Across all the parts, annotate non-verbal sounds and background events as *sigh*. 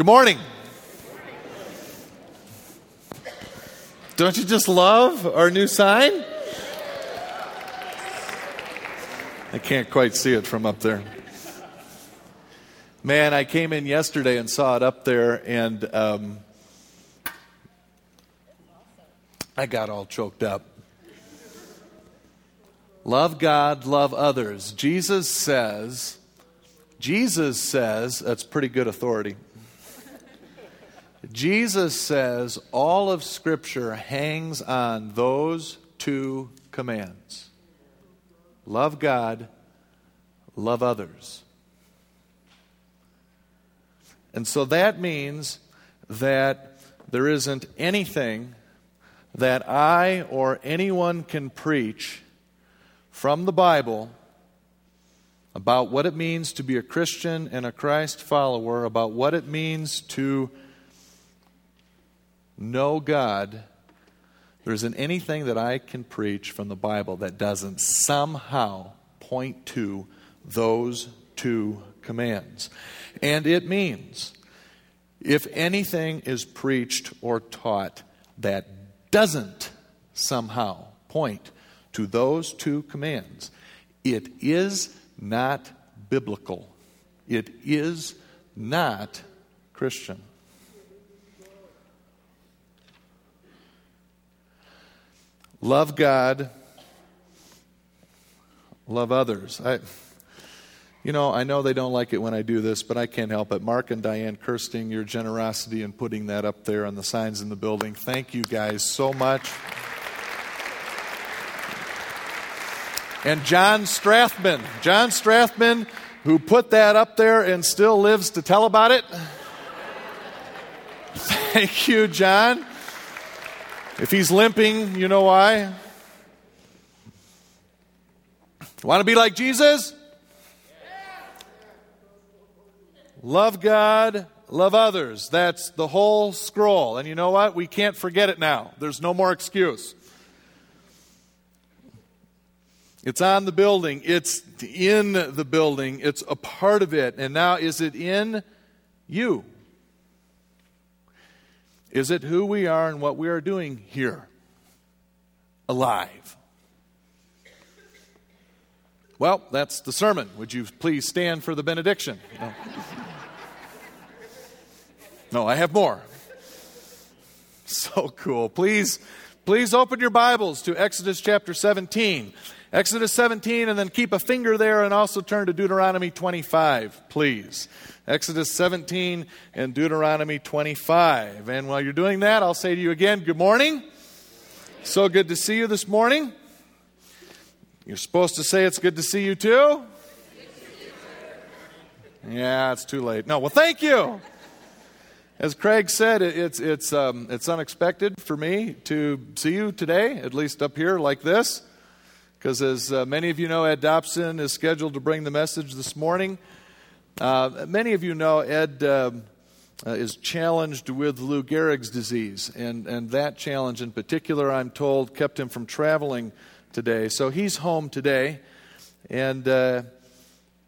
Good morning. Don't you just love our new sign? I can't quite see it from up there. Man, I came in yesterday and saw it up there, and um, I got all choked up. Love God, love others. Jesus says, Jesus says, that's pretty good authority. Jesus says all of Scripture hangs on those two commands love God, love others. And so that means that there isn't anything that I or anyone can preach from the Bible about what it means to be a Christian and a Christ follower, about what it means to know God, there isn't anything that I can preach from the Bible that doesn't somehow point to those two commands. And it means if anything is preached or taught that doesn't somehow point to those two commands, it is not biblical. It is not Christian. Love God, love others. I, you know, I know they don't like it when I do this, but I can't help it. Mark and Diane Kirsting, your generosity in putting that up there on the signs in the building. Thank you guys so much. And John Strathman. John Strathman, who put that up there and still lives to tell about it. *laughs* Thank you, John. If he's limping, you know why? Want to be like Jesus? Love God, love others. That's the whole scroll. And you know what? We can't forget it now. There's no more excuse. It's on the building, it's in the building, it's a part of it. And now, is it in you? Is it who we are and what we are doing here? Alive. Well, that's the sermon. Would you please stand for the benediction? No, no I have more. So cool. Please, please open your Bibles to Exodus chapter 17. Exodus 17, and then keep a finger there and also turn to Deuteronomy 25, please. Exodus 17 and Deuteronomy 25. And while you're doing that, I'll say to you again, good morning. So good to see you this morning. You're supposed to say it's good to see you too. Yeah, it's too late. No, well, thank you. As Craig said, it's, it's, um, it's unexpected for me to see you today, at least up here like this. Because as uh, many of you know, Ed Dobson is scheduled to bring the message this morning. Uh, many of you know Ed um, uh, is challenged with Lou Gehrig's disease, and, and that challenge in particular, I'm told, kept him from traveling today. So he's home today, and uh,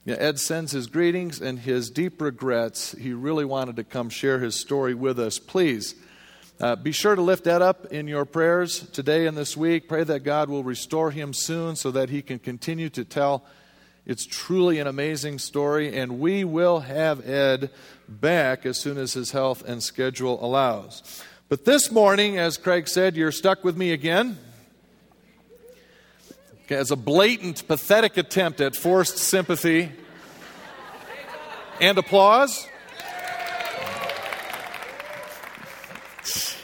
Ed sends his greetings and his deep regrets. He really wanted to come share his story with us. Please uh, be sure to lift that up in your prayers today and this week. Pray that God will restore him soon so that he can continue to tell. It's truly an amazing story, and we will have Ed back as soon as his health and schedule allows. But this morning, as Craig said, you're stuck with me again. As a blatant, pathetic attempt at forced sympathy and applause. *laughs*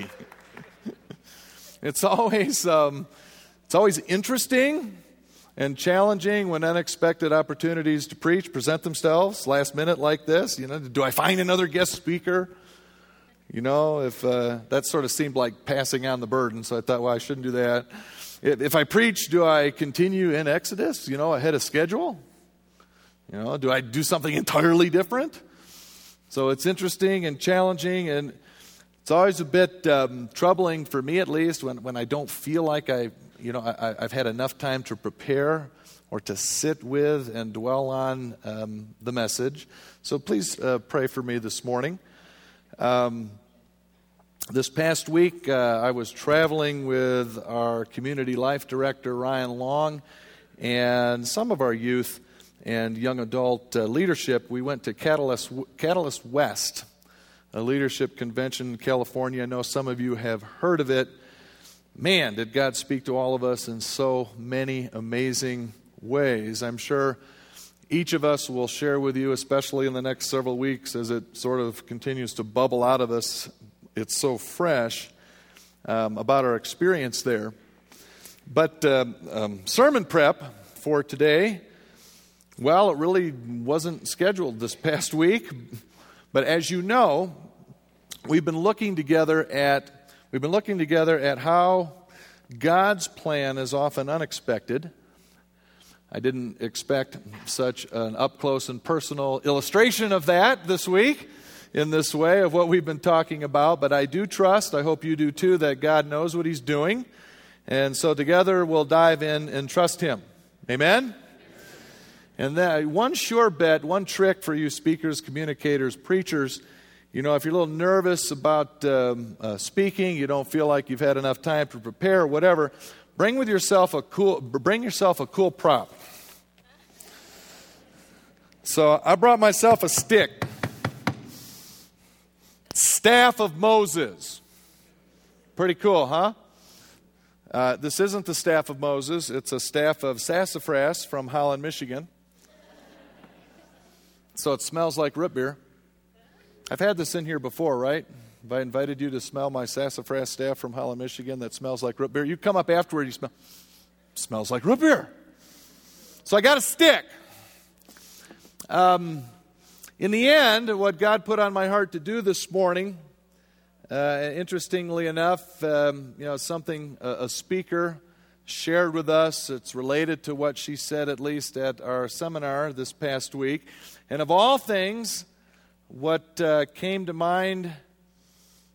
It's always, um, it's always interesting and challenging when unexpected opportunities to preach present themselves last minute like this. You know, do I find another guest speaker? You know, if uh, that sort of seemed like passing on the burden, so I thought, well, I shouldn't do that. If I preach, do I continue in Exodus, you know, ahead of schedule? You know, do I do something *laughs* entirely different? So it's interesting and challenging, and it's always a bit um, troubling for me, at least, when, when I don't feel like I, you know, I, have had enough time to prepare or to sit with and dwell on um, the message. So please uh, pray for me this morning. Um, this past week, uh, I was traveling with our community life director, Ryan Long, and some of our youth and young adult uh, leadership. We went to Catalyst, Catalyst West, a leadership convention in California. I know some of you have heard of it. Man, did God speak to all of us in so many amazing ways. I'm sure each of us will share with you, especially in the next several weeks as it sort of continues to bubble out of us. It's so fresh um, about our experience there. But uh, um, sermon prep for today, well, it really wasn't scheduled this *laughs* past week. But as you know, we've been looking together at we've been looking together at how God's plan is often unexpected I didn't expect such an up close and personal illustration of that this week in this way of what we've been talking about, but I do trust, I hope you do too, that God knows what He's doing. And so together we'll dive in and trust Him. Amen? And that one sure bet, one trick for you speakers, communicators, preachers, you know, if you're a little nervous about um, uh, speaking, you don't feel like you've had enough time to prepare, whatever, bring with yourself a cool, bring yourself a cool prop. So I brought myself a stick. Staff of Moses. Pretty cool, huh? Uh, this isn't the staff of Moses, it's a staff of sassafras from Holland, Michigan. So it smells like root beer. I've had this in here before, right? If I invited you to smell my sassafras staff from Holland, Michigan that smells like root beer, you come up afterward, you smell, smells like root beer. So I got a stick. Um, in the end, what God put on my heart to do this morning, uh, interestingly enough, um, you know, something a, a speaker shared with us. It's related to what she said, at least at our seminar this past week. And of all things, what uh, came to mind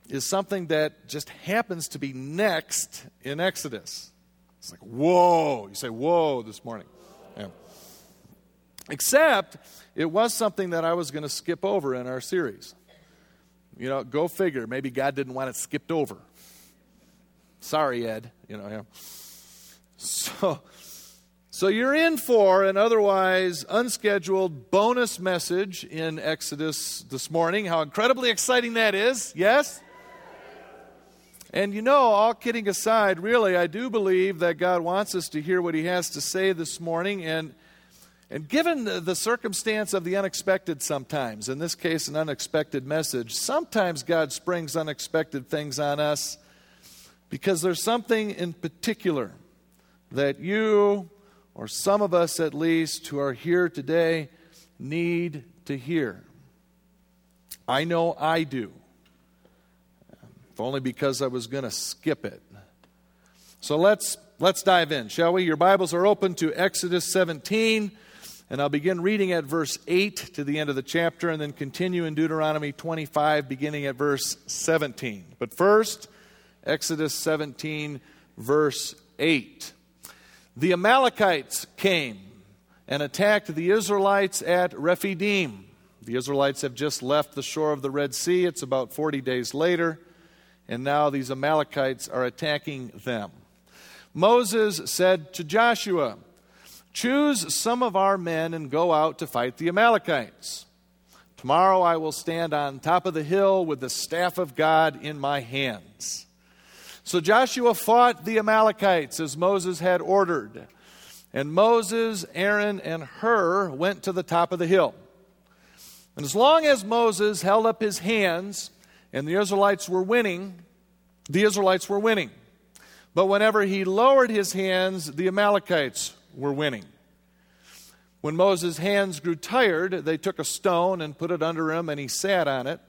is something that just happens to be next in Exodus. It's like, whoa. You say, whoa, this morning. Yeah. Except it was something that I was going to skip over in our series. You know, go figure. Maybe God didn't want it skipped over. Sorry, Ed. You know, yeah. *laughs* So, so you're in for an otherwise unscheduled bonus message in Exodus this morning. How incredibly exciting that is. Yes? And you know, all kidding aside, really, I do believe that God wants us to hear what He has to say this morning. And and given the circumstance of the unexpected sometimes, in this case, an unexpected message, sometimes God springs unexpected things on us because there's something in particular that you, or some of us at least, who are here today, need to hear. I know I do, if only because I was going to skip it. So let's, let's dive in, shall we? Your Bibles are open to Exodus 17. And I'll begin reading at verse 8 to the end of the chapter and then continue in Deuteronomy 25, beginning at verse 17. But first, Exodus 17, verse 8. The Amalekites came and attacked the Israelites at Rephidim. The Israelites have just left the shore of the Red Sea. It's about 40 days later, and now these Amalekites are attacking them. Moses said to Joshua, Choose some of our men and go out to fight the Amalekites. Tomorrow I will stand on top of the hill with the staff of God in my hands. So Joshua fought the Amalekites as Moses had ordered. And Moses, Aaron, and Hur went to the top of the hill. And as long as Moses held up his hands and the Israelites were winning, the Israelites were winning. But whenever he lowered his hands, the Amalekites were winning. When Moses' hands grew tired, they took a stone and put it under him, and he sat on it.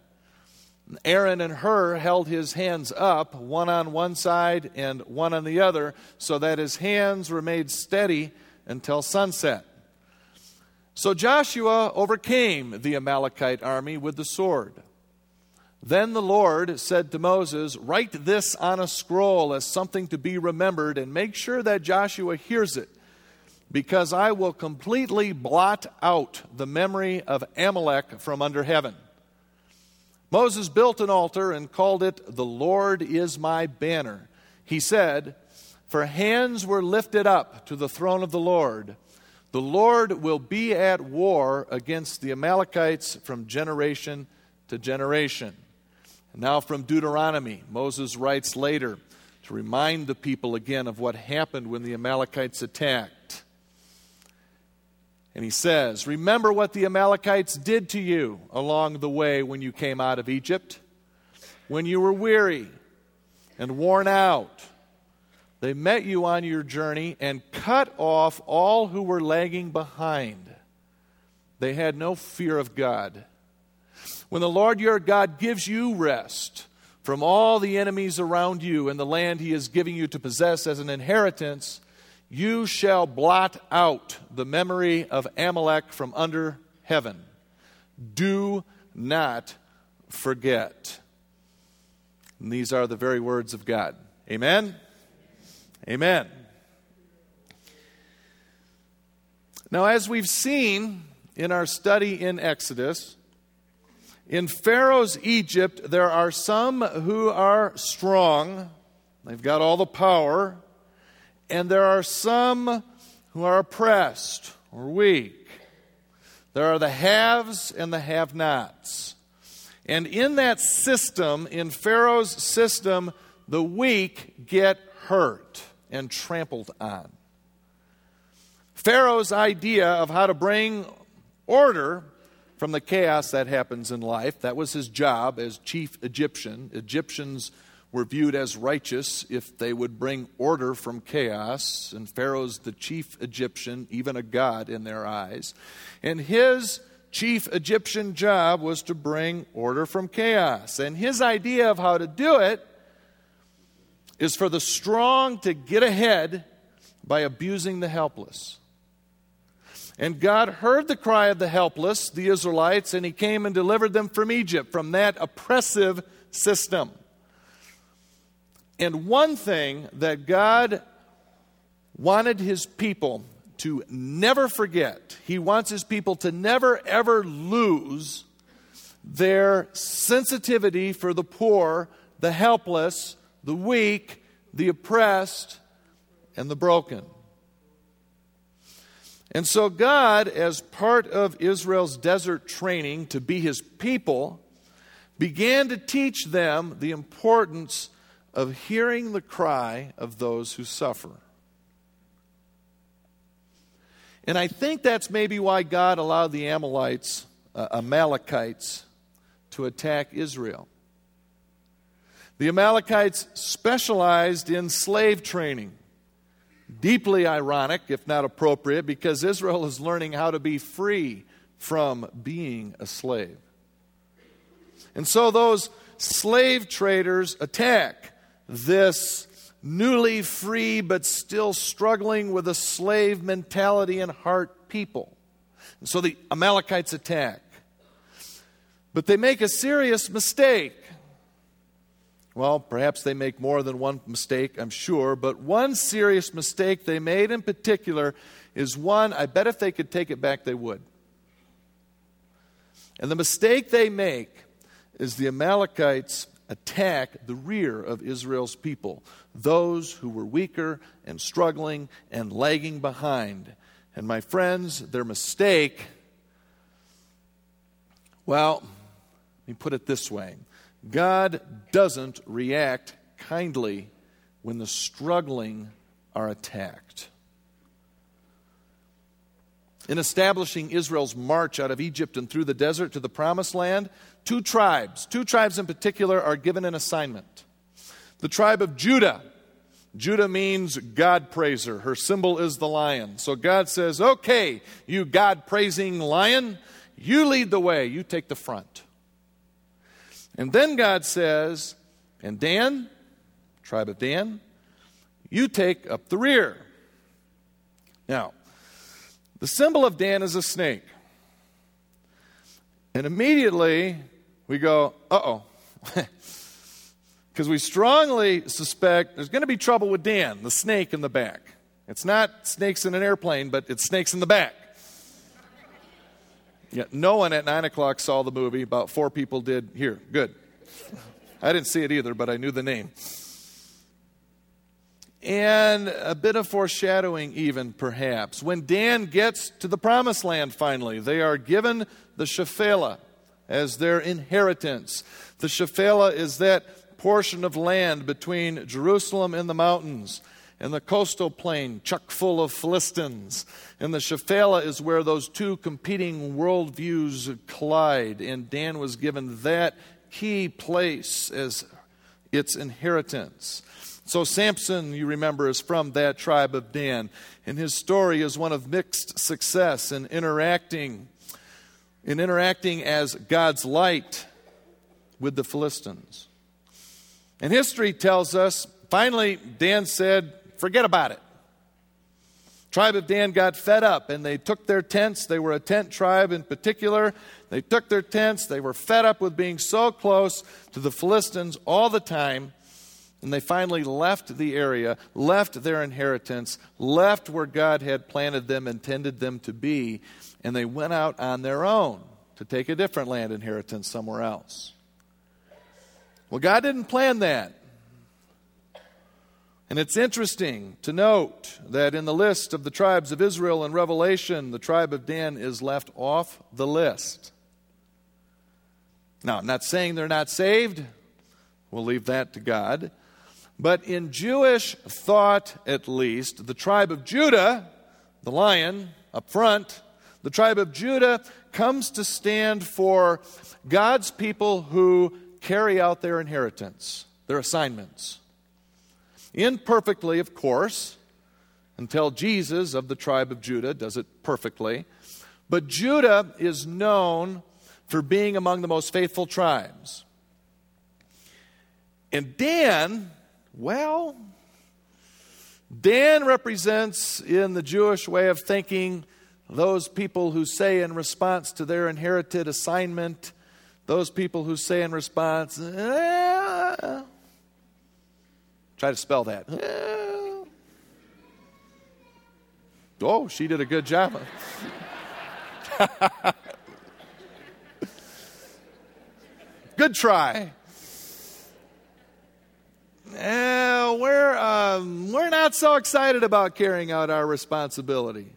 Aaron and Hur held his hands up, one on one side and one on the other, so that his hands were made steady until sunset. So Joshua overcame the Amalekite army with the sword. Then the Lord said to Moses, Write this on a scroll as something to be remembered, and make sure that Joshua hears it because I will completely blot out the memory of Amalek from under heaven. Moses built an altar and called it, The Lord is my banner. He said, For hands were lifted up to the throne of the Lord. The Lord will be at war against the Amalekites from generation to generation. And now from Deuteronomy, Moses writes later to remind the people again of what happened when the Amalekites attacked. And he says, Remember what the Amalekites did to you along the way when you came out of Egypt, when you were weary and worn out they met you on your journey and cut off all who were lagging behind. They had no fear of God. When the Lord your God gives you rest from all the enemies around you in the land he is giving you to possess as an inheritance, you shall blot out the memory of Amalek from under heaven. Do not forget. And these are the very words of God. Amen. Amen. Now, as we've seen in our study in Exodus, in Pharaoh's Egypt, there are some who are strong, they've got all the power, and there are some who are oppressed or weak. There are the haves and the have nots. And in that system, in Pharaoh's system, the weak get hurt and trampled on. Pharaoh's idea of how to bring order from the chaos that happens in life, that was his job as chief Egyptian. Egyptians were viewed as righteous if they would bring order from chaos, and Pharaoh's the chief Egyptian, even a god in their eyes. And his chief Egyptian job was to bring order from chaos. And his idea of how to do it is for the strong to get ahead by abusing the helpless. And God heard the cry of the helpless, the Israelites, and He came and delivered them from Egypt, from that oppressive system. And one thing that God wanted His people to never forget, He wants His people to never ever lose their sensitivity for the poor, the helpless, the weak, the oppressed, and the broken. And so, God, as part of Israel's desert training to be his people, began to teach them the importance of hearing the cry of those who suffer. And I think that's maybe why God allowed the Amalekites, uh, Amalekites to attack Israel. The Amalekites specialized in slave training. Deeply ironic, if not appropriate, because Israel is learning how to be free from being a slave. And so those slave traders attack this newly free but still struggling with a slave mentality and heart people. And so the Amalekites attack. But they make a serious mistake. Well, perhaps they make more than one mistake, I'm sure, but one serious mistake they made in particular is one I bet if they could take it back, they would. And the mistake they make is the Amalekites attack the rear of Israel's people, those who were weaker and struggling and lagging behind. And my friends, their mistake, well, let me put it this way God doesn't react kindly when the struggling are attacked. In establishing Israel's march out of Egypt and through the desert to the promised land, two tribes, two tribes in particular, are given an assignment. The tribe of Judah. Judah means God praiser. Her symbol is the lion. So God says, Okay, you God praising lion, you lead the way, you take the front. And then God says, and Dan, tribe of Dan, you take up the rear. Now, the symbol of Dan is a snake. And immediately we go, uh oh. Because *laughs* we strongly suspect there's going to be trouble with Dan, the snake in the back. It's not snakes in an airplane, but it's snakes in the back. Yeah, no one at 9 o'clock saw the movie. About four people did here. Good. I didn't see it either, but I knew the name. And a bit of foreshadowing, even perhaps. When Dan gets to the promised land finally, they are given the Shephelah as their inheritance. The Shephelah is that portion of land between Jerusalem and the mountains and the coastal plain, chock full of Philistines. And the Shephelah is where those two competing worldviews collide. And Dan was given that key place as its inheritance. So, Samson, you remember, is from that tribe of Dan. And his story is one of mixed success in interacting, in interacting as God's light with the Philistines. And history tells us finally, Dan said, forget about it. Tribe of Dan got fed up and they took their tents. They were a tent tribe in particular. They took their tents. They were fed up with being so close to the Philistines all the time. And they finally left the area, left their inheritance, left where God had planted them, intended them to be, and they went out on their own to take a different land inheritance somewhere else. Well, God didn't plan that. And it's interesting to note that in the list of the tribes of Israel in Revelation, the tribe of Dan is left off the list. Now, I'm not saying they're not saved. We'll leave that to God. But in Jewish thought, at least, the tribe of Judah, the lion up front, the tribe of Judah comes to stand for God's people who carry out their inheritance, their assignments. Imperfectly, of course, until Jesus of the tribe of Judah does it perfectly. But Judah is known for being among the most faithful tribes. And Dan well, Dan represents, in the Jewish way of thinking, those people who say in response to their inherited assignment, those people who say in response, eh, try to spell that. Eh. Oh, she did a good job. *laughs* good try eh, we're, um, we're not so excited about carrying out our responsibility.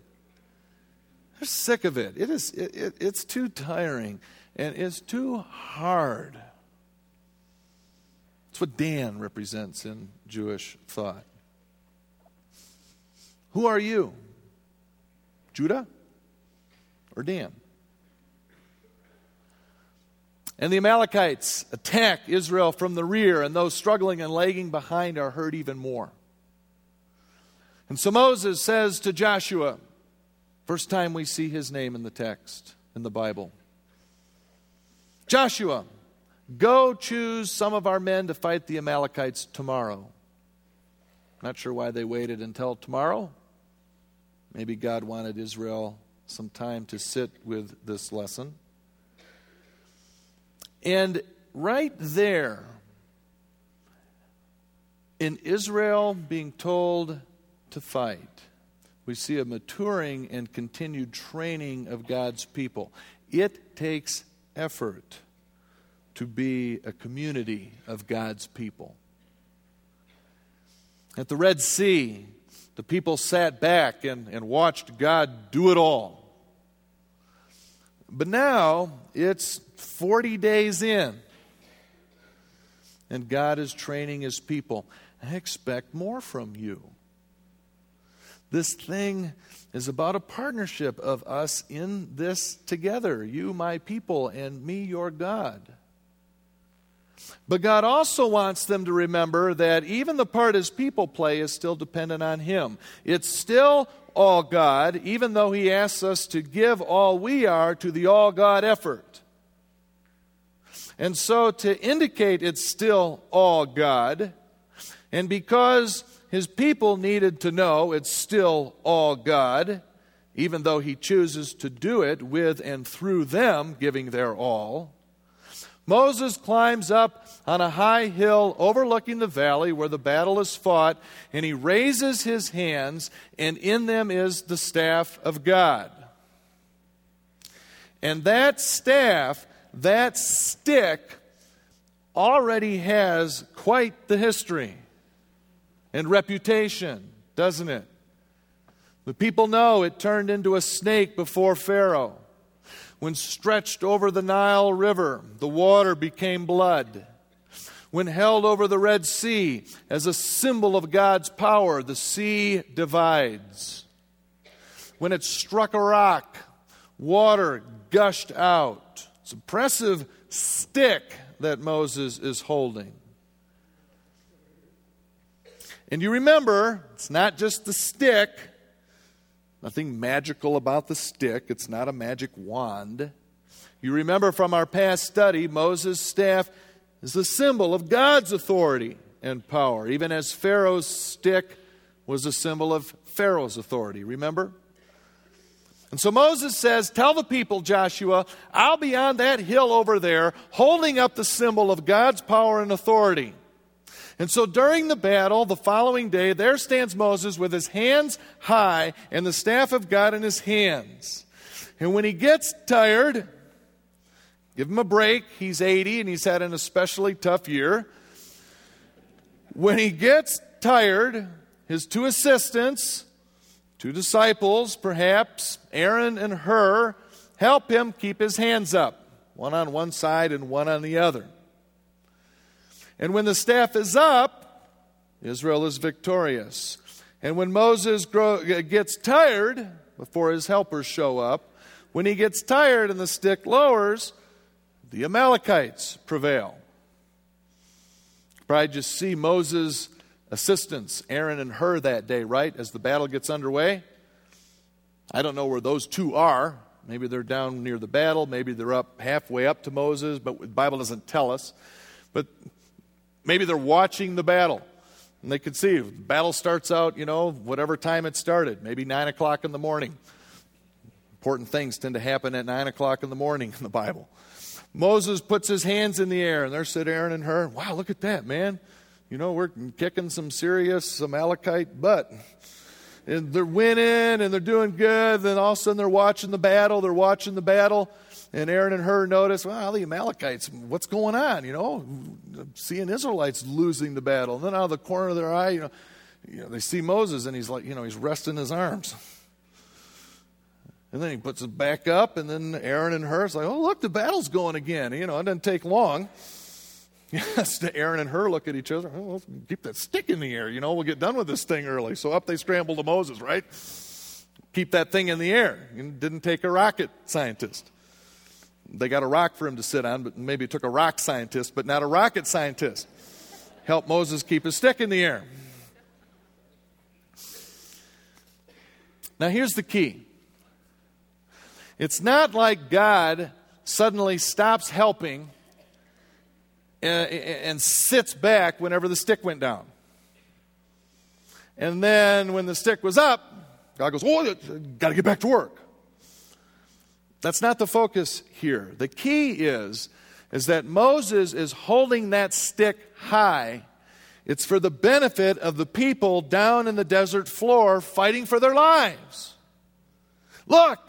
They're sick of it. It is, it, it, it's too tiring and it's too hard. It's what Dan represents in Jewish thought. Who are you? Judah or Dan? And the Amalekites attack Israel from the rear, and those struggling and lagging behind are hurt even more. And so Moses says to Joshua, first time we see his name in the text in the Bible Joshua, go choose some of our men to fight the Amalekites tomorrow. Not sure why they waited until tomorrow. Maybe God wanted Israel some time to sit with this lesson. And right there, in Israel being told to fight, we see a maturing and continued training of God's people. It takes effort to be a community of God's people. At the Red Sea, the people sat back and, and watched God do it all. But now it's 40 days in, and God is training his people. I expect more from you. This thing is about a partnership of us in this together you, my people, and me, your God. But God also wants them to remember that even the part his people play is still dependent on him. It's still all God, even though he asks us to give all we are to the all God effort. And so, to indicate it's still all God, and because his people needed to know it's still all God, even though he chooses to do it with and through them giving their all, Moses climbs up on a high hill overlooking the valley where the battle is fought, and he raises his hands, and in them is the staff of God. And that staff, that stick, already has quite the history and reputation, doesn't it? The people know it turned into a snake before Pharaoh. When stretched over the Nile River, the water became blood. When held over the Red Sea as a symbol of God's power, the sea divides. When it struck a rock, water gushed out. It's an impressive stick that Moses is holding. And you remember, it's not just the stick, nothing magical about the stick, it's not a magic wand. You remember from our past study, Moses' staff is the symbol of God's authority and power, even as Pharaoh's stick was a symbol of Pharaoh's authority. Remember? And so Moses says, Tell the people, Joshua, I'll be on that hill over there holding up the symbol of God's power and authority. And so during the battle, the following day, there stands Moses with his hands high and the staff of God in his hands. And when he gets tired, give him a break. He's 80 and he's had an especially tough year. When he gets tired, his two assistants, two disciples, perhaps, Aaron and Hur, help him keep his hands up, one on one side and one on the other. And when the staff is up, Israel is victorious. And when Moses grow, uh, gets tired, before his helpers show up, when he gets tired and the stick lowers, the Amalekites prevail. Probably just see Moses' assistants, Aaron and Hur, that day, right, as the battle gets underway. I don't know where those two are. Maybe they're down near the battle. Maybe they're up halfway up to Moses, but the Bible doesn't tell us. But Maybe they're watching the battle. And they could see if the battle starts out, you know, whatever time it started, maybe 9 o'clock in the morning. Important things tend to happen at 9 o'clock in the morning in the Bible. Moses puts his hands in the air, and there sit Aaron and Hur. Wow, look at that, man. You know, we're kicking some serious Amalekite butt. And they're winning and they're doing good. Then all of a sudden they're watching the battle. They're watching the battle. And Aaron and Hur notice, well, the Amalekites, what's going on? You know, seeing Israelites losing the battle. And then out of the corner of their eye, you know, you know, they see Moses and he's like, you know, he's resting his arms. And then he puts it back up, and then Aaron and Hur's like, oh, look, the battle's going again. You know, it doesn't take long. *laughs* Yes, Aaron and Hur look at each other. Oh, keep that stick in the air. You know, we'll get done with this thing early. So up they scramble to Moses, right? Keep that thing in the air. It didn't take a rocket scientist. They got a rock for him to sit on, but maybe it took a rock scientist, but not a rocket scientist. Help Moses keep his stick in the air. Now, here's the key it's not like God suddenly stops helping and, and sits back whenever the stick went down. And then when the stick was up, God goes, Oh, got to get back to work. That's not the focus here. The key is, is that Moses is holding that stick high. It's for the benefit of the people down in the desert floor fighting for their lives. Look,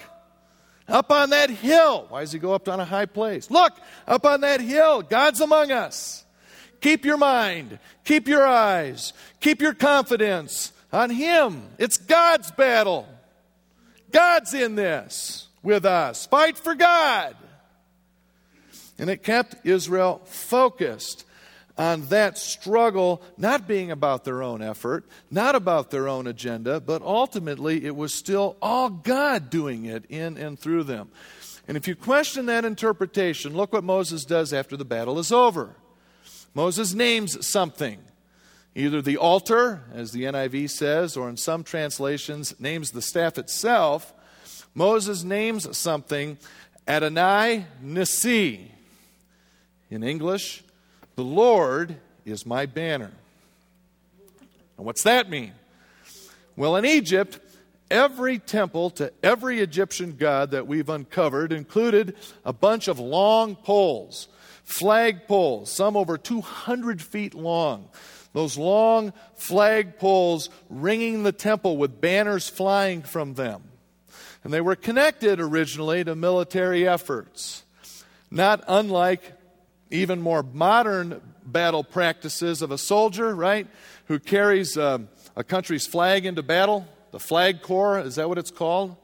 up on that hill. Why does he go up on a high place? Look, up on that hill, God's among us. Keep your mind, keep your eyes, keep your confidence on Him. It's God's battle. God's in this with us. Fight for God. And it kept Israel focused on that struggle not being about their own effort, not about their own agenda, but ultimately it was still all God doing it in and through them. And if you question that interpretation, look what Moses does after the battle is over. Moses names something. Either the altar, as the NIV says, or in some translations, names the staff itself. Moses names something Adonai Nissi. In English, the Lord is my banner. And what's that mean? Well, in Egypt, every temple to every Egyptian god that we've uncovered included a bunch of long poles, flag poles, some over 200 feet long. Those long flag poles ringing the temple with banners flying from them. And they were connected originally to military efforts, not unlike even more modern battle practices of a soldier, right, who carries uh, a country's flag into battle. The flag corps, is that what it's called?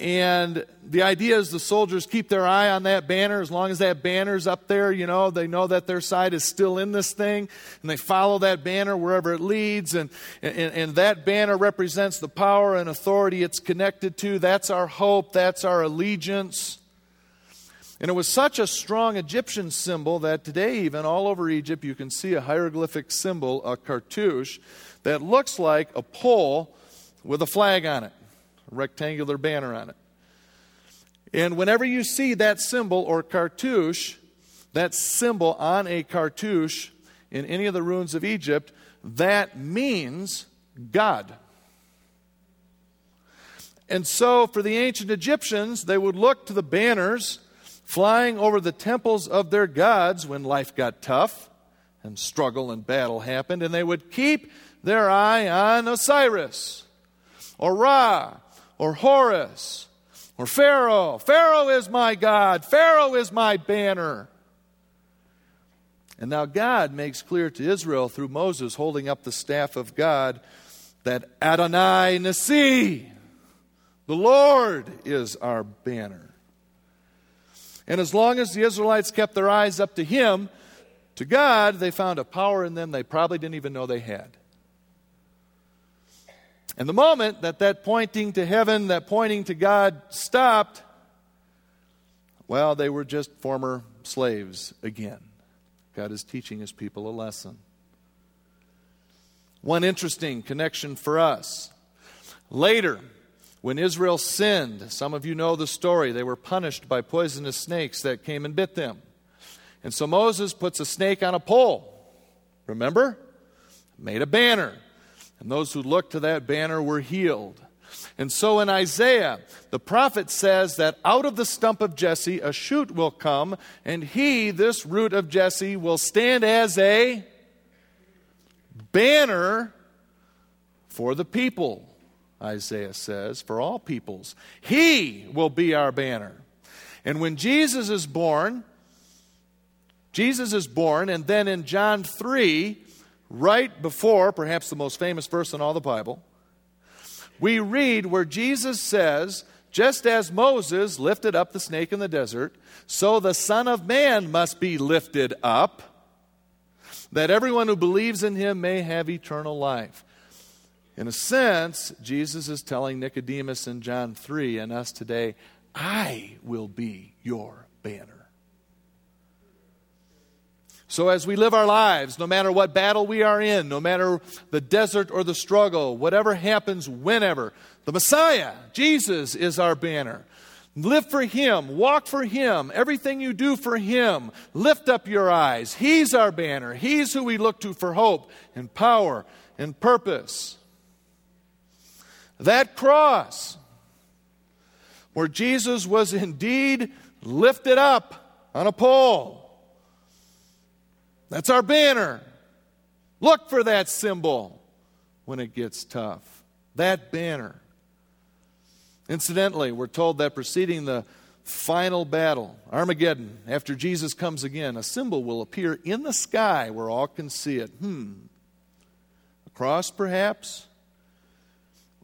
And the idea is the soldiers keep their eye on that banner. As long as that banner's up there, you know, they know that their side is still in this thing. And they follow that banner wherever it leads. And, and, and that banner represents the power and authority it's connected to. That's our hope. That's our allegiance. And it was such a strong Egyptian symbol that today, even all over Egypt, you can see a hieroglyphic symbol, a cartouche, that looks like a pole with a flag on it a rectangular banner on it. And whenever you see that symbol or cartouche, that symbol on a cartouche in any of the ruins of Egypt, that means God. And so, for the ancient Egyptians, they would look to the banners flying over the temples of their gods when life got tough and struggle and battle happened, and they would keep their eye on Osiris or Ra or Horus or Pharaoh. Pharaoh is my God. Pharaoh is my banner. And now God makes clear to Israel through Moses holding up the staff of God that Adonai Nissi, the Lord, is our banner. And as long as the Israelites kept their eyes up to Him, to God, they found a power in them they probably didn't even know they had. And the moment that that pointing to heaven, that pointing to God stopped, well, they were just former slaves again. God is teaching his people a lesson. One interesting connection for us. Later, when Israel sinned, some of you know the story, they were punished by poisonous snakes that came and bit them. And so Moses puts a snake on a pole. Remember? Made a banner and those who looked to that banner were healed. And so in Isaiah, the prophet says that out of the stump of Jesse a shoot will come, and he, this root of Jesse, will stand as a banner for the people, Isaiah says, for all peoples. He will be our banner. And when Jesus is born, Jesus is born, and then in John 3, right before, perhaps the most famous verse in all the Bible, we read where Jesus says, Just as Moses lifted up the snake in the desert, so the Son of Man must be lifted up, that everyone who believes in him may have eternal life. In a sense, Jesus is telling Nicodemus in John 3 and us today, I will be your banner. So, as we live our lives, no matter what battle we are in, no matter the desert or the struggle, whatever happens, whenever, the Messiah, Jesus, is our banner. Live for Him, walk for Him, everything you do for Him. Lift up your eyes. He's our banner. He's who we look to for hope and power and purpose. That cross, where Jesus was indeed lifted up on a pole that's our banner. Look for that symbol when it gets tough. That banner. Incidentally, we're told that preceding the final battle, Armageddon, after Jesus comes again, a symbol will appear in the sky where all can see it. Hmm. A cross, perhaps?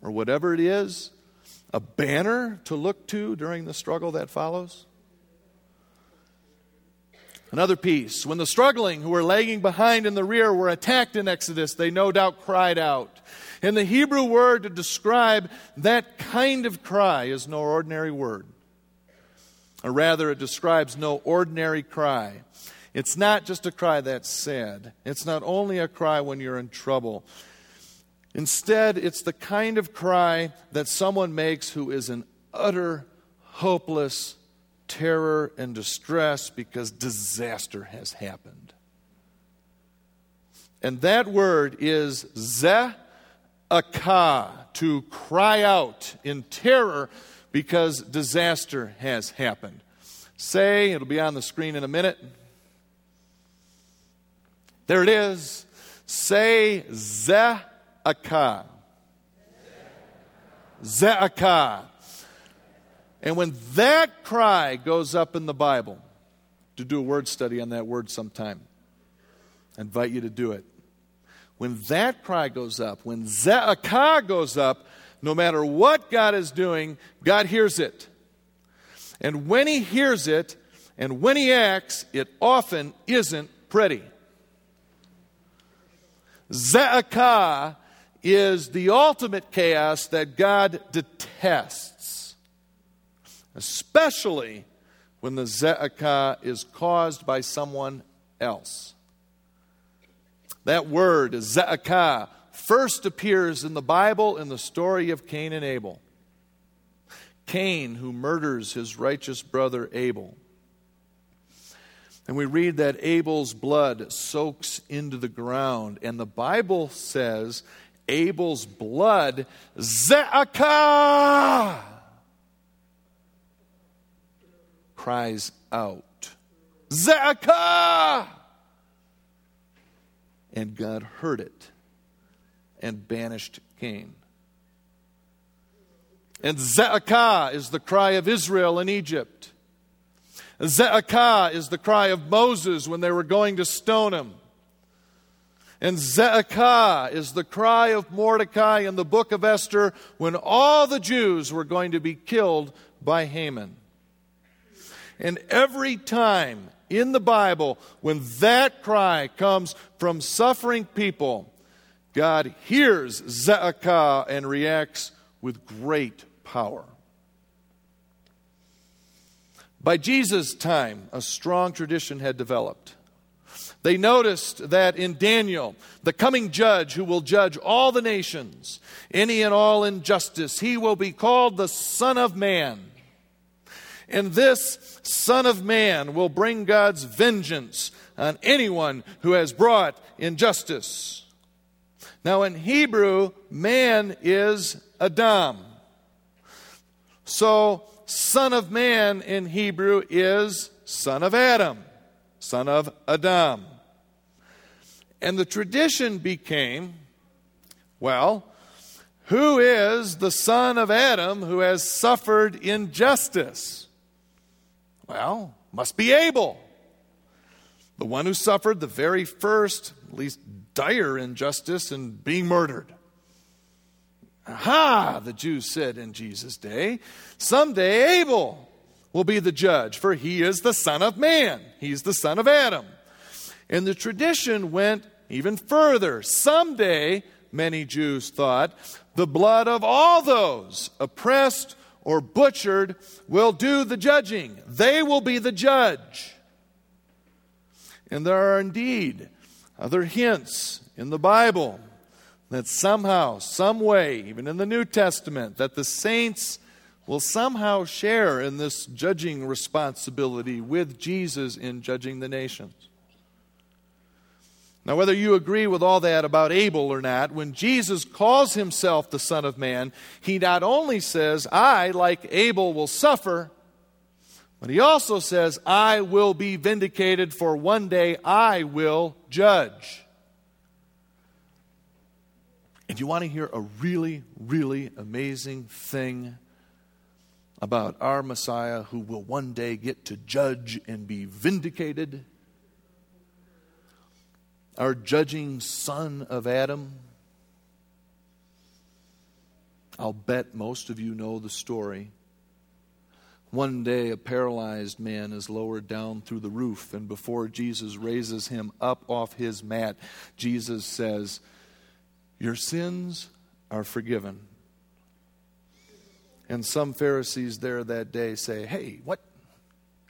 Or whatever it is? A banner to look to during the struggle that follows? Another piece. When the struggling who were lagging behind in the rear were attacked in Exodus, they no doubt cried out. And the Hebrew word to describe that kind of cry is no ordinary word. Or rather, it describes no ordinary cry. It's not just a cry that's sad. It's not only a cry when you're in trouble. Instead, it's the kind of cry that someone makes who is in utter, hopeless terror and distress because disaster has happened. And that word is ze'akah, to cry out in terror because disaster has happened. Say, it'll be on the screen in a minute. There it is. Say ze'akah. Ze'akah. And when that cry goes up in the Bible, to do a word study on that word sometime, I invite you to do it. When that cry goes up, when Ze'akah goes up, no matter what God is doing, God hears it. And when He hears it, and when He acts, it often isn't pretty. Ze'akah is the ultimate chaos that God detests, especially when the Ze'akah is caused by someone else. That word, Ze'akah, first appears in the Bible in the story of Cain and Abel. Cain, who murders his righteous brother Abel. And we read that Abel's blood soaks into the ground. And the Bible says Abel's blood, Ze'akah, cries out. Ze'akah! And God heard it and banished Cain. And Ze'akah is the cry of Israel in Egypt. Ze'akah is the cry of Moses when they were going to stone him. And Ze'akah is the cry of Mordecai in the book of Esther when all the Jews were going to be killed by Haman. And every time in the Bible, when that cry comes from suffering people, God hears Ze'akah and reacts with great power. By Jesus' time, a strong tradition had developed. They noticed that in Daniel, the coming judge who will judge all the nations, any and all injustice, he will be called the Son of Man. And this Son of Man will bring God's vengeance on anyone who has brought injustice. Now, in Hebrew, man is Adam. So, Son of Man in Hebrew is Son of Adam, Son of Adam. And the tradition became well, who is the son of Adam who has suffered injustice? Well, must be Abel. The one who suffered the very first, least dire injustice in being murdered. Aha, the Jews said in Jesus' day. Someday Abel will be the judge, for he is the son of man. He's the son of Adam. And the tradition went even further. Someday, many Jews thought, the blood of all those oppressed or butchered will do the judging. They will be the judge. And there are indeed other hints in the Bible that somehow, some way, even in the New Testament, that the saints will somehow share in this judging responsibility with Jesus in judging the nations. Now, whether you agree with all that about Abel or not, when Jesus calls himself the Son of Man, he not only says, I, like Abel, will suffer, but he also says, I will be vindicated, for one day I will judge. And you want to hear a really, really amazing thing about our Messiah who will one day get to judge and be vindicated? Our judging son of Adam. I'll bet most of you know the story. One day, a paralyzed man is lowered down through the roof, and before Jesus raises him up off his mat, Jesus says, your sins are forgiven. And some Pharisees there that day say, Hey, what?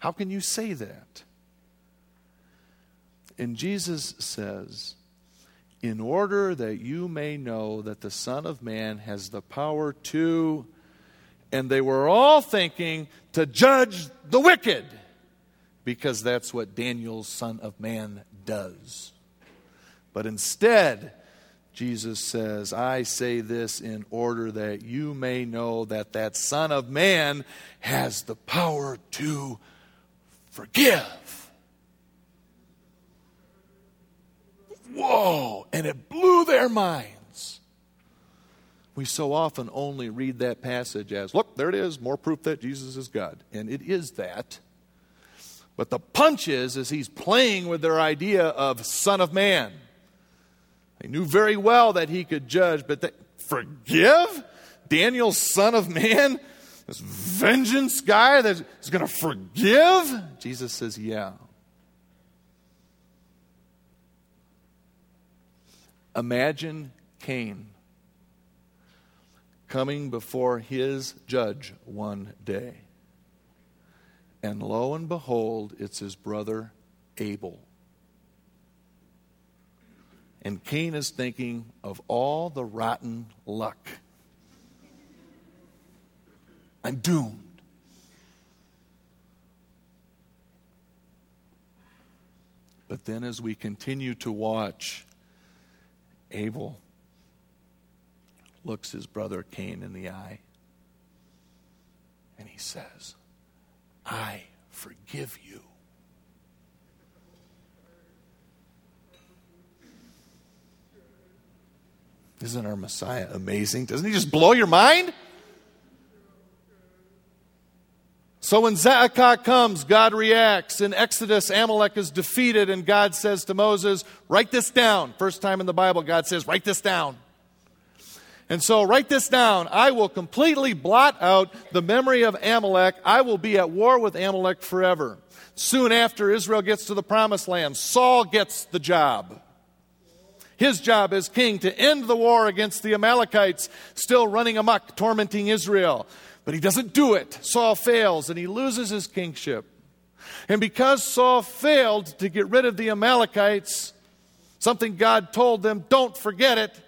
How can you say that? And Jesus says, In order that you may know that the Son of Man has the power to, and they were all thinking to judge the wicked, because that's what Daniel's Son of Man does. But instead, Jesus says, I say this in order that you may know that that Son of Man has the power to forgive. Whoa! And it blew their minds. We so often only read that passage as, look, there it is, more proof that Jesus is God. And it is that. But the punch is, is he's playing with their idea of Son of Man. They knew very well that he could judge, but they, forgive? Daniel, Son of Man? This vengeance guy that is going to forgive? Jesus says, yeah. Imagine Cain coming before his judge one day. And lo and behold, it's his brother Abel. And Cain is thinking of all the rotten luck. I'm doomed. But then, as we continue to watch, Abel looks his brother Cain in the eye and he says, I forgive you. Isn't our Messiah amazing? Doesn't he just blow your mind? So when Ze'ekah comes, God reacts. In Exodus, Amalek is defeated, and God says to Moses, Write this down. First time in the Bible, God says, Write this down. And so write this down. I will completely blot out the memory of Amalek. I will be at war with Amalek forever. Soon after Israel gets to the promised land, Saul gets the job. His job as king to end the war against the Amalekites still running amok, tormenting Israel. But he doesn't do it. Saul fails and he loses his kingship. And because Saul failed to get rid of the Amalekites, something God told them, don't forget it.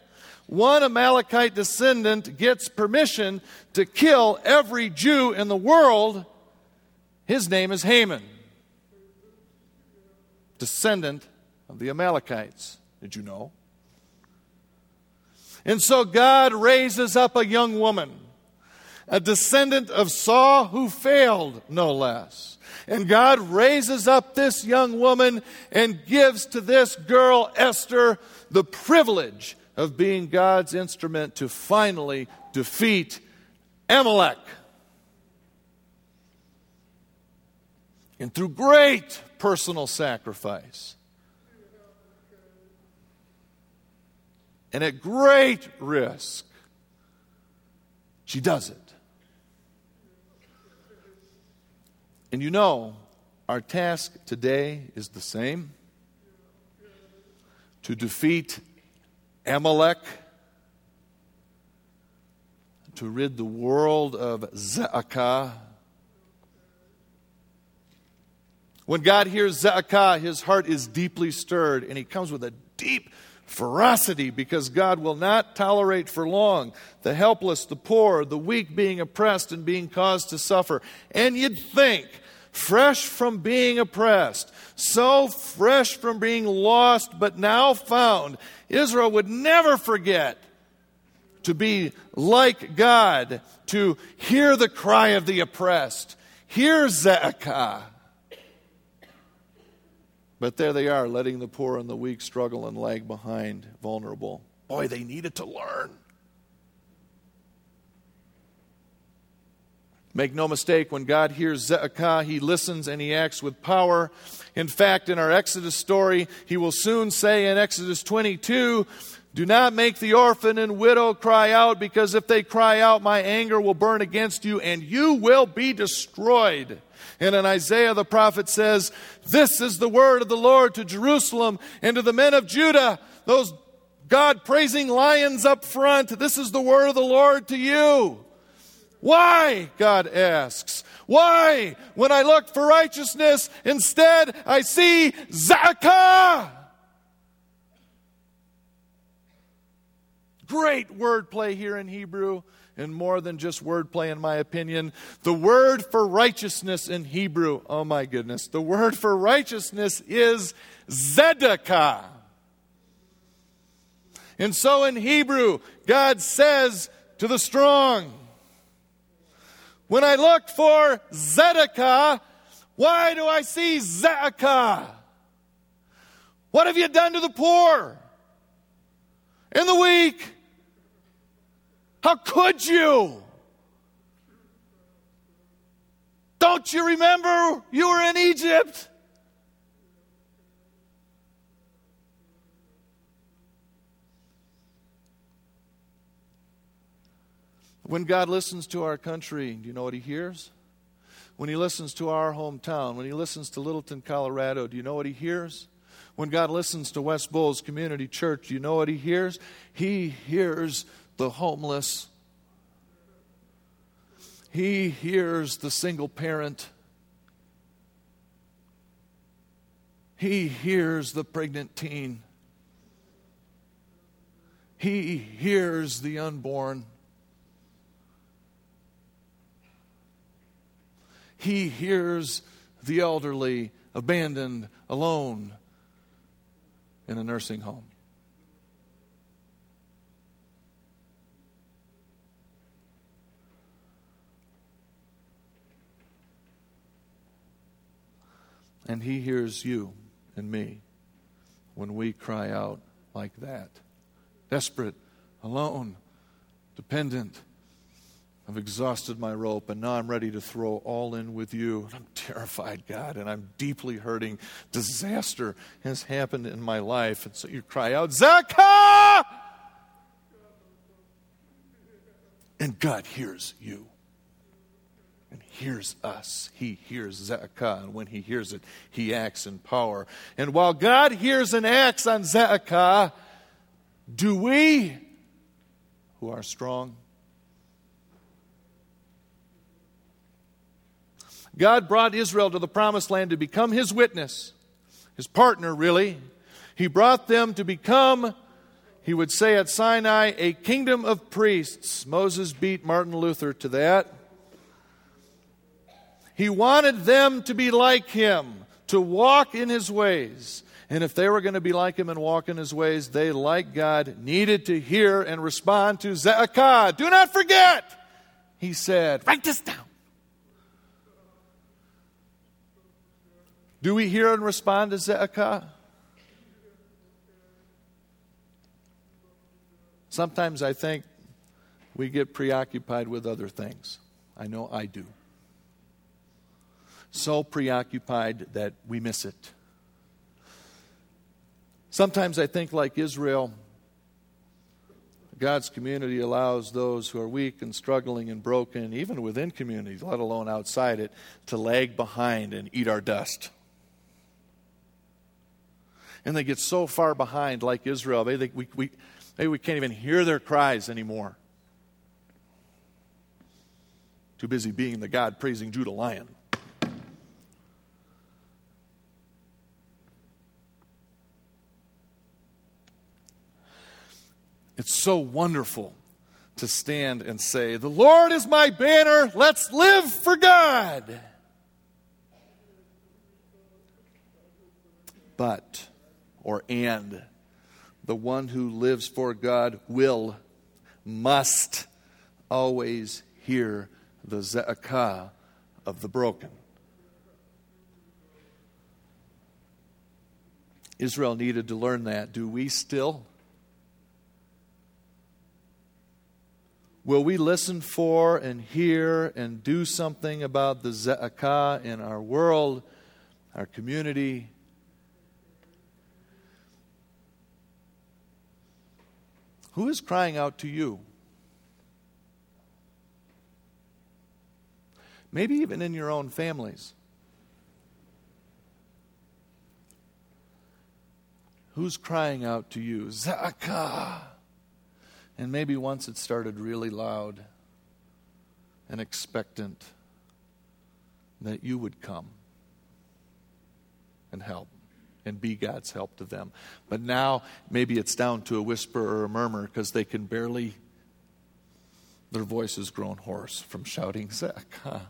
One Amalekite descendant gets permission to kill every Jew in the world. His name is Haman, descendant of the Amalekites. Did you know? And so God raises up a young woman a descendant of Saul who failed, no less. And God raises up this young woman and gives to this girl, Esther, the privilege of being God's instrument to finally defeat Amalek. And through great personal sacrifice, and at great risk, she does it. And you know, our task today is the same to defeat Amalek, to rid the world of Ze'ekah. When God hears Ze'ekah, his heart is deeply stirred, and he comes with a deep ferocity because God will not tolerate for long the helpless, the poor, the weak being oppressed and being caused to suffer. And you'd think, fresh from being oppressed, so fresh from being lost but now found, Israel would never forget to be like God, to hear the cry of the oppressed, hear Ze'ekah but there they are, letting the poor and the weak struggle and lag behind, vulnerable. Boy, they needed to learn. Make no mistake, when God hears Ze'ekah, he listens and he acts with power. In fact, in our Exodus story, he will soon say in Exodus 22, Do not make the orphan and widow cry out, because if they cry out, my anger will burn against you, and you will be destroyed. And in Isaiah, the prophet says, This is the word of the Lord to Jerusalem and to the men of Judah, those God praising lions up front. This is the word of the Lord to you. Why? God asks. Why? When I look for righteousness, instead I see Ze'ekah. Great wordplay here in Hebrew and more than just wordplay, in my opinion. The word for righteousness in Hebrew, oh my goodness, the word for righteousness is Zedekah. And so in Hebrew, God says to the strong, When I look for Zedekah, why do I see Ze'ekah? What have you done to the poor and the weak How could you? Don't you remember you were in Egypt? When God listens to our country, do you know what He hears? When He listens to our hometown, when He listens to Littleton, Colorado, do you know what He hears? When God listens to West Bowles Community Church, do you know what He hears? He hears the homeless, He hears the single parent, He hears the pregnant teen, He hears the unborn. He hears the elderly abandoned, alone in a nursing home. And He hears you and me when we cry out like that desperate, alone, dependent I've exhausted my rope, and now I'm ready to throw all in with you. And I'm terrified, God, and I'm deeply hurting. Disaster has happened in my life. And so you cry out, Zaka! And God hears you and hears us. He hears Ze'akah, and when he hears it, he acts in power. And while God hears and acts on Ze'akah, do we, who are strong, God brought Israel to the promised land to become his witness, his partner, really. He brought them to become, he would say at Sinai, a kingdom of priests. Moses beat Martin Luther to that. He wanted them to be like him, to walk in his ways. And if they were going to be like him and walk in his ways, they, like God, needed to hear and respond to Ze'akah. Do not forget, he said, write this down. Do we hear and respond to Ze'akah? Sometimes I think we get preoccupied with other things. I know I do. So preoccupied that we miss it. Sometimes I think, like Israel, God's community allows those who are weak and struggling and broken, even within communities, let alone outside it, to lag behind and eat our dust and they get so far behind, like Israel, they, they, we, we, maybe we can't even hear their cries anymore. Too busy being the God praising Judah lion. It's so wonderful to stand and say, The Lord is my banner, let's live for God. But or and. The one who lives for God will, must always hear the Ze'akah of the broken. Israel needed to learn that. Do we still? Will we listen for and hear and do something about the Ze'akah in our world, our community, Who is crying out to you? Maybe even in your own families. Who's crying out to you? Zaka! And maybe once it started really loud and expectant that you would come and help and be God's help to them. But now maybe it's down to a whisper or a murmur because they can barely, their voice has grown hoarse from shouting, Zach. Huh?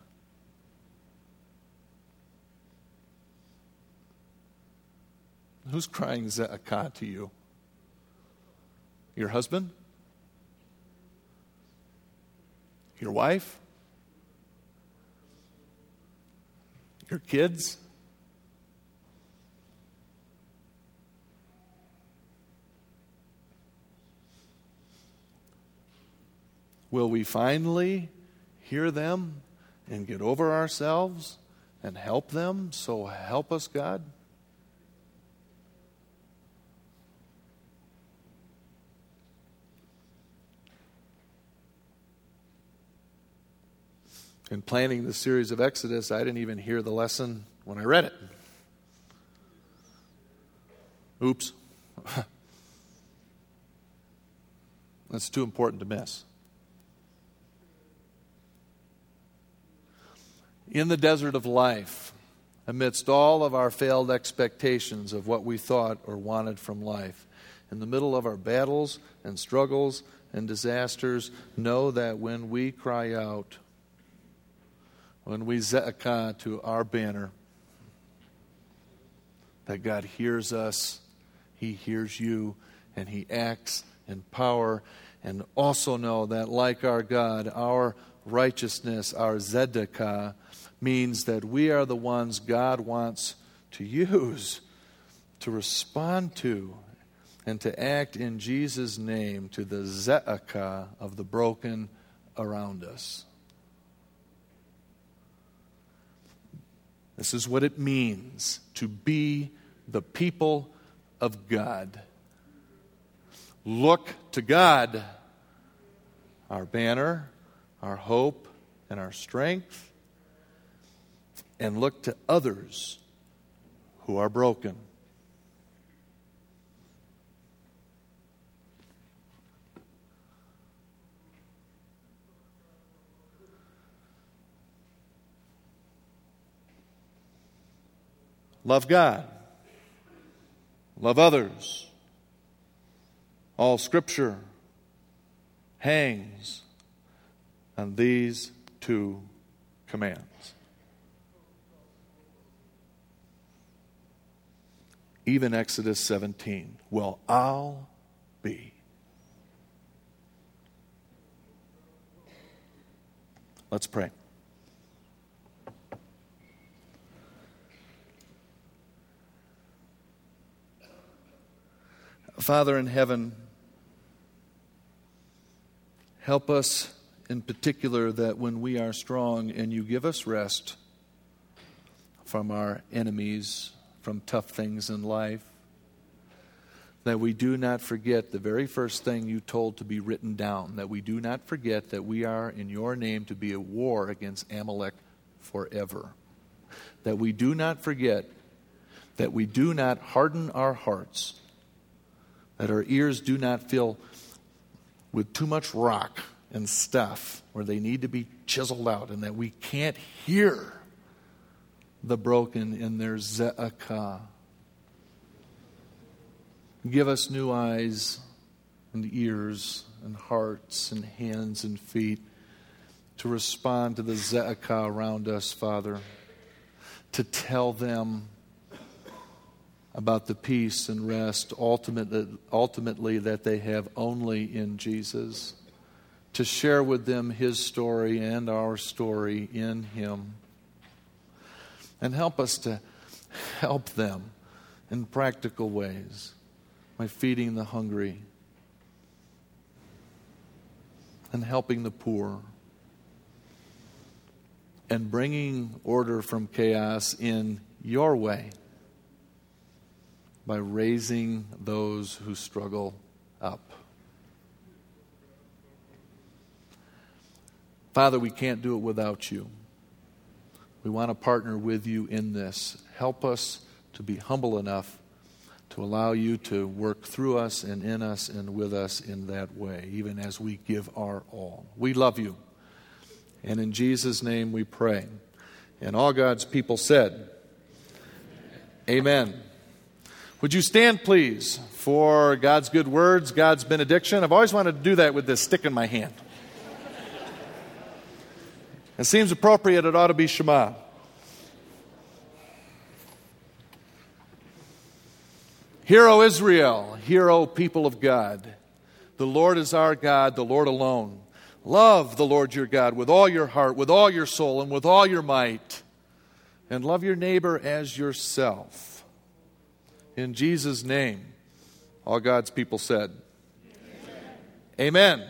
Who's crying Ze'akah to you? Your husband? Your wife? Your kids? Will we finally hear them and get over ourselves and help them? So help us, God. In planning the series of Exodus, I didn't even hear the lesson when I read it. Oops. *laughs* That's too important to miss. In the desert of life, amidst all of our failed expectations of what we thought or wanted from life, in the middle of our battles and struggles and disasters, know that when we cry out, when we ze'akah to our banner, that God hears us, He hears you, and He acts in power. And also know that, like our God, our righteousness, our zedekah, means that we are the ones God wants to use to respond to and to act in Jesus' name to the ze'akah of the broken around us. This is what it means to be the people of God. Look to God, our banner, our hope, and our strength, and look to others who are broken. Love God. Love others. All Scripture hangs on these two commands. Even Exodus 17. Well, I'll be. Let's pray. Father in heaven, help us in particular that when we are strong and you give us rest from our enemies, from tough things in life, that we do not forget the very first thing you told to be written down, that we do not forget that we are in your name to be a war against Amalek forever. That we do not forget that we do not harden our hearts that our ears do not fill with too much rock and stuff where they need to be chiseled out, and that we can't hear the broken in their ze'akah. Give us new eyes and ears and hearts and hands and feet to respond to the ze'akah around us, Father, to tell them about the peace and rest ultimately, ultimately that they have only in Jesus, to share with them his story and our story in him. And help us to help them in practical ways by feeding the hungry and helping the poor and bringing order from chaos in your way by raising those who struggle up. Father, we can't do it without you. We want to partner with you in this. Help us to be humble enough to allow you to work through us and in us and with us in that way, even as we give our all. We love you. And in Jesus' name we pray. And all God's people said, Amen. Would you stand, please, for God's good words, God's benediction? I've always wanted to do that with this stick in my hand. It seems appropriate, it ought to be Shema. Hear, O Israel, hear, O people of God. The Lord is our God, the Lord alone. Love the Lord your God with all your heart, with all your soul, and with all your might. And love your neighbor as yourself in Jesus' name. All God's people said, Amen. Amen.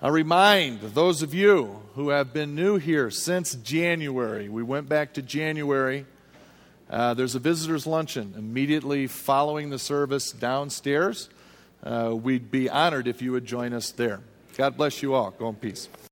I remind those of you who have been new here since January, we went back to January. Uh, there's a visitor's luncheon immediately following the service downstairs. Uh, we'd be honored if you would join us there. God bless you all. Go in peace.